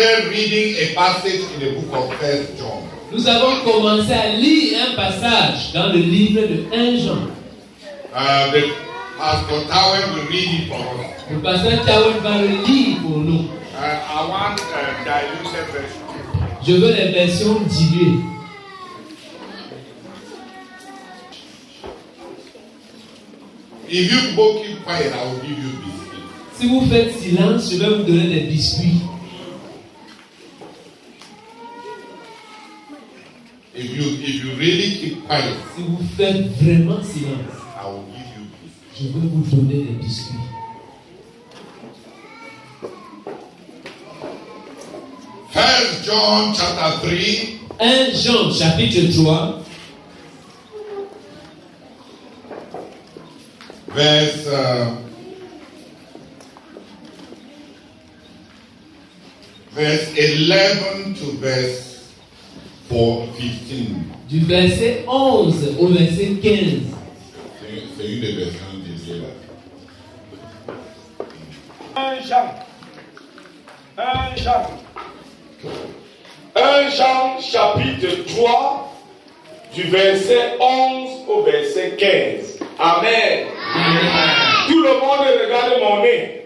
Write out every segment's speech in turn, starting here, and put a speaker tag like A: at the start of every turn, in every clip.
A: started reading a passage in the book of First John.
B: nous avons commencé à lire un passage dans le livre de 1 Jean.
A: Uh, the Pastor will read it for us.
B: Le pasteur Tawel va le lire pour nous.
A: Uh, I want a diluted version.
B: Je veux les versions diluées.
A: If you keep quiet, I will give you.
B: Si vous faites silence, je vais vous donner des biscuits.
A: If you if you
B: Si vous faites vraiment silence,
A: I will give you
B: je vais vous donner des biscuits.
A: First John chapter 3,
B: 1 Jean chapitre 3,
A: verse uh, verse 11 to verse 4, 15.
B: Du verset 11 au verset 15.
A: C'est une des versions dédiées là.
C: 1 Jean. 1 Jean. 1 Jean chapitre 3 du verset 11 au verset 15. Amen. Tout le monde regarde mon nez.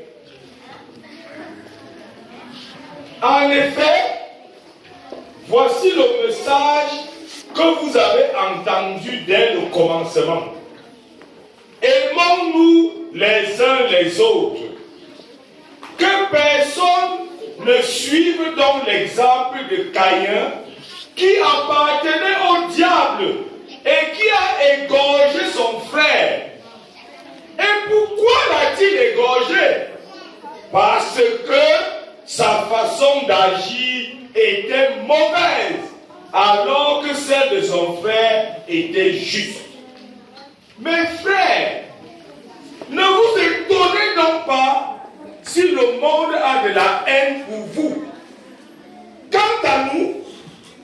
C: En effet, voici le message que vous avez entendu dès le commencement. Aimons-nous les uns les autres. Que personne ne suive donc l'exemple de Caïn qui appartenait au diable et qui a égorgé son frère. Et pourquoi l'a-t-il égorgé? Parce que sa façon d'agir était mauvaise alors que celle de son frère était juste. Mes frères, ne vous étonnez donc pas si le monde a de la haine pour vous. Quant à nous,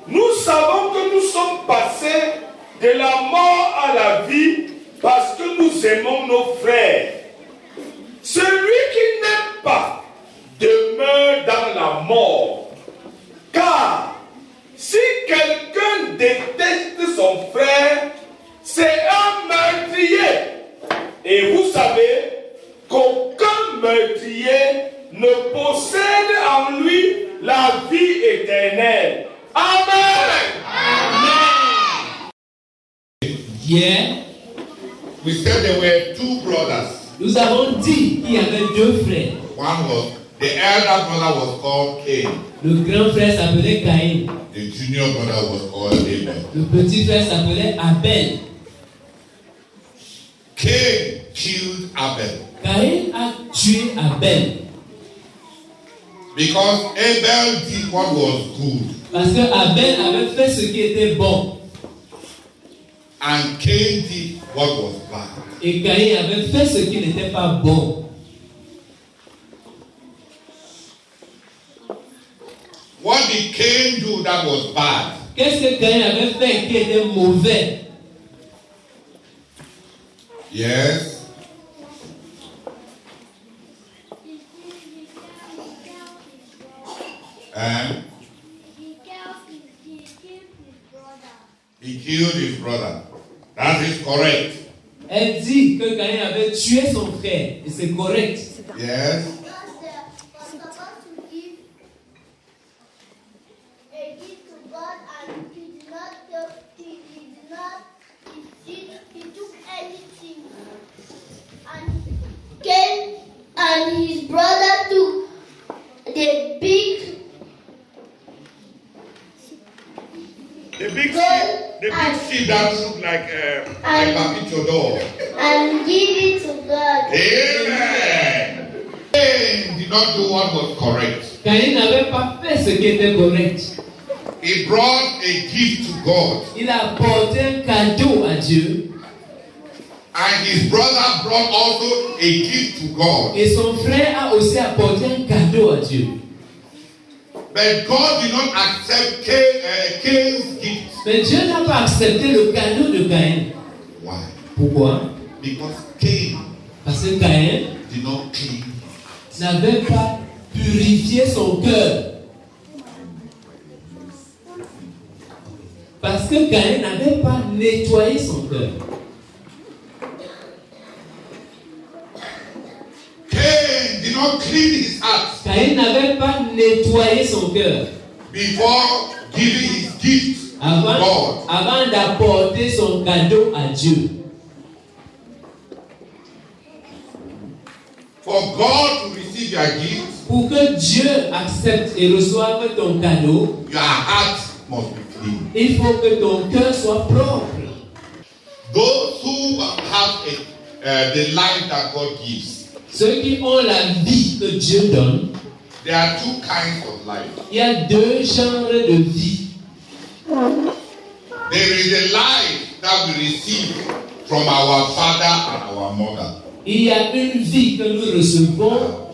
C: nous savons que nous sommes passés de la mort à la vie parce que nous aimons nos frères. Celui qui n'aime pas demeure dans la mort. Car si quelqu'un déteste son frère, c'est un meurtrier. Et vous savez qu'aucun meurtrier ne possède en lui la vie éternelle. Amen.
B: Hier,
A: We said there were two brothers.
B: nous avons dit qu'il y avait deux frères.
A: One was the elder brother was called Cain.
B: Le grand frère s'appelait Caïn.
A: The junior brother was called Abel.
B: Le petit frère s'appelait Abel.
A: Cain killed Abel
B: Caïn a tué Abel
A: because Abel did what was good
B: parce que Abel avait fait ce qui était bon
A: and Cain did what was bad.
B: et Caïn avait fait ce qui n'était pas bon.
A: What did Cain do that was bad?
B: Qu'est-ce que Caïn avait fait qui était mauvais?
A: Yes. And he killed his brother. That is correct.
B: Elle dit que Caïn avait tué son frère et c'est correct.
A: Yes.
D: was supposed to give
A: seed that look like a, a papito doll.
D: and give it to God.
A: Amen. Cain did not do what was correct.
B: Caïn n'avait pas fait ce qui était correct.
A: He brought a gift to God,
B: Il a apporté un cadeau à Dieu
A: and his brother brought also a gift to God.
B: et son frère a aussi apporté un cadeau à Dieu.
A: But God did not accept Cain, uh, Cain's gift.
B: Mais Dieu n'a pas accepté le cadeau de Caïn.
A: Why?
B: Pourquoi?
A: Because Cain
B: Parce que Caïn n'avait pas purifié son cœur. Parce que Caïn n'avait pas nettoyé son cœur.
A: Cain did not clean his heart
B: Caïn n'avait pas nettoyé son cœur
A: before giving his gift
B: avant, d'apporter son cadeau à Dieu.
A: For God to receive your gift,
B: Pour que Dieu accepte et reçoive ton cadeau,
A: your heart must be clean.
B: il faut que ton cœur soit propre.
A: Those who have a, uh, the life that God gives,
B: Ceux qui ont la vie que Dieu donne,
A: there are two kinds of life.
B: il y a deux genres de vie.
A: There is a life that we receive from our father and our mother.
B: Il y a une vie que nous recevons.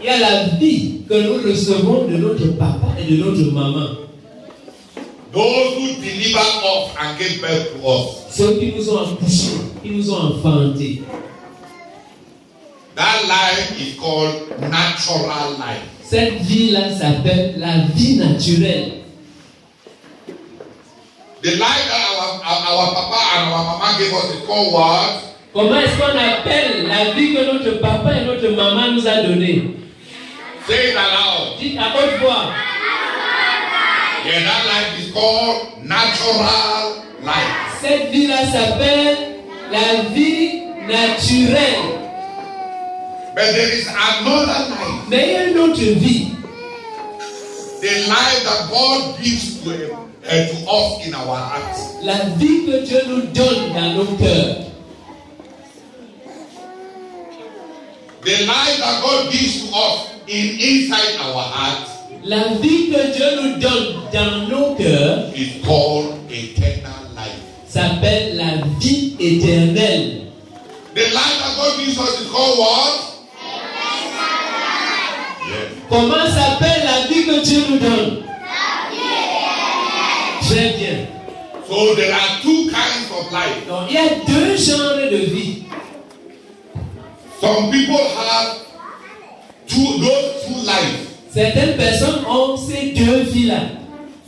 B: Il y a la vie que nous recevons de notre papa et de notre maman.
A: Those who deliver us and give birth to us.
B: Ceux qui nous ont accouchés, qui nous ont enfantés.
A: That life is called natural life.
B: Cette vie-là s'appelle la vie naturelle.
A: The life that our, our, papa and our mama gave us is called what?
B: Comment est-ce qu'on appelle la vie que notre papa et notre maman nous a donnée?
A: Say it aloud.
B: Dites à haute voix.
A: Yeah, that life is called natural life.
B: Cette vie-là s'appelle la vie naturelle.
A: But there is another life.
B: Mais il y a une autre vie.
A: The life that God gives to, uh, to us in our hearts.
B: La vie que Dieu nous donne dans nos cœurs.
A: The life that God gives to us in inside our hearts
B: La vie que Dieu nous donne dans nos cœurs
A: is called eternal life.
B: s'appelle la vie éternelle.
A: The life that God gives us is called what? Yes.
B: Comment s'appelle la vie que Dieu nous donne?
A: So there are two kinds of life.
B: Donc il y a deux genres de vie.
A: Some people have two those two lives.
B: Certaines personnes ont ces deux vies-là.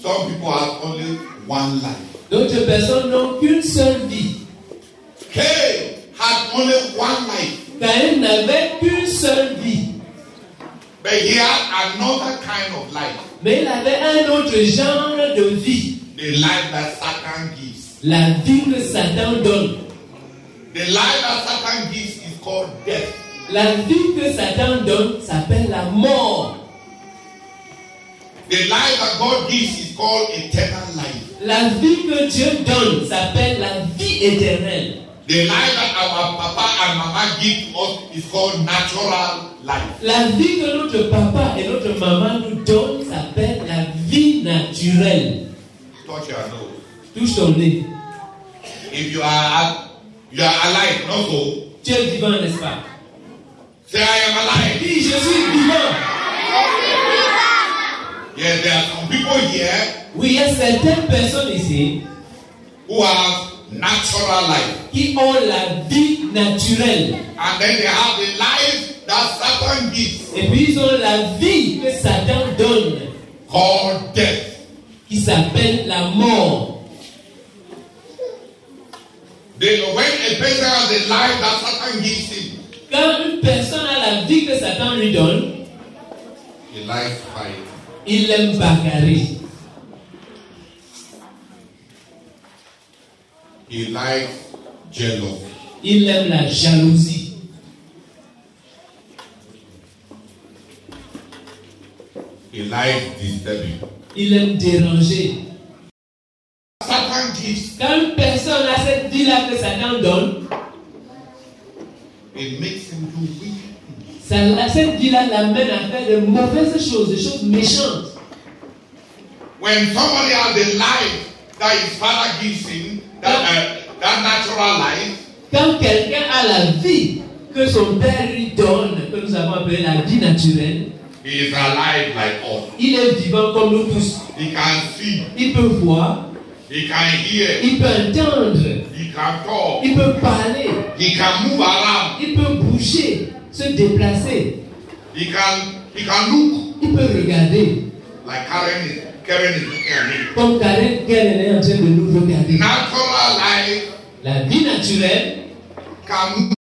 A: Some people have only one life.
B: D'autres personnes n'ont qu'une seule vie.
A: Cain had only one life,
B: Caïn n'avait qu'une seule vie.
A: but he had another kind of life.
B: Mais il avait un autre genre de vie.
A: The life that Satan gives.
B: La vie que Satan donne.
A: The life that Satan gives is called death.
B: La vie que Satan donne s'appelle la mort.
A: The life that God gives is called eternal life.
B: La vie que Dieu donne s'appelle la vie éternelle.
A: The life that our papa and mama give us is called natural life.
B: La vie que notre papa et notre maman nous donnent s'appelle la vie naturelle.
A: Touch your nose.
B: Touche ton nez.
A: If you are you are alive, not so?
B: Tu es vivant, n'est-ce pas?
A: Say I am alive.
B: Dis, je suis vivant.
A: Yes, there are some people here
B: Oui, il y a certaines personnes ici
A: who have natural life.
B: qui ont la vie naturelle.
A: And then they have the life that Satan gives
B: Et puis ils ont la vie que Satan donne,
A: called death.
B: Qui s'appelle la mort. Quand une personne a la vie que Satan lui donne, il aime bagarrer. Il aime la jalousie.
A: He likes disturbing.
B: Il aime déranger.
A: Satan gives,
B: Quand une personne a cette vie-là que Satan donne,
A: it makes him do wicked things.
B: ça, cette vie-là l'amène à faire de mauvaises choses, des choses méchantes.
A: When somebody has the life that his father gives him, that, uh, that natural life,
B: Quand quelqu'un a la vie que son père lui donne, que nous avons appelée la vie naturelle,
A: he is alive like us.
B: il est vivant comme nous tous.
A: He can see,
B: Il peut voir,
A: he can hear,
B: il peut entendre,
A: he can talk,
B: il peut parler,
A: he can move around.
B: il peut bouger, se déplacer.
A: He can he can look
B: Il peut regarder
A: like Karen is Karen is looking at me.
B: comme Karen Karen est en train de nous regarder.
A: Natural life
B: La vie naturelle
A: can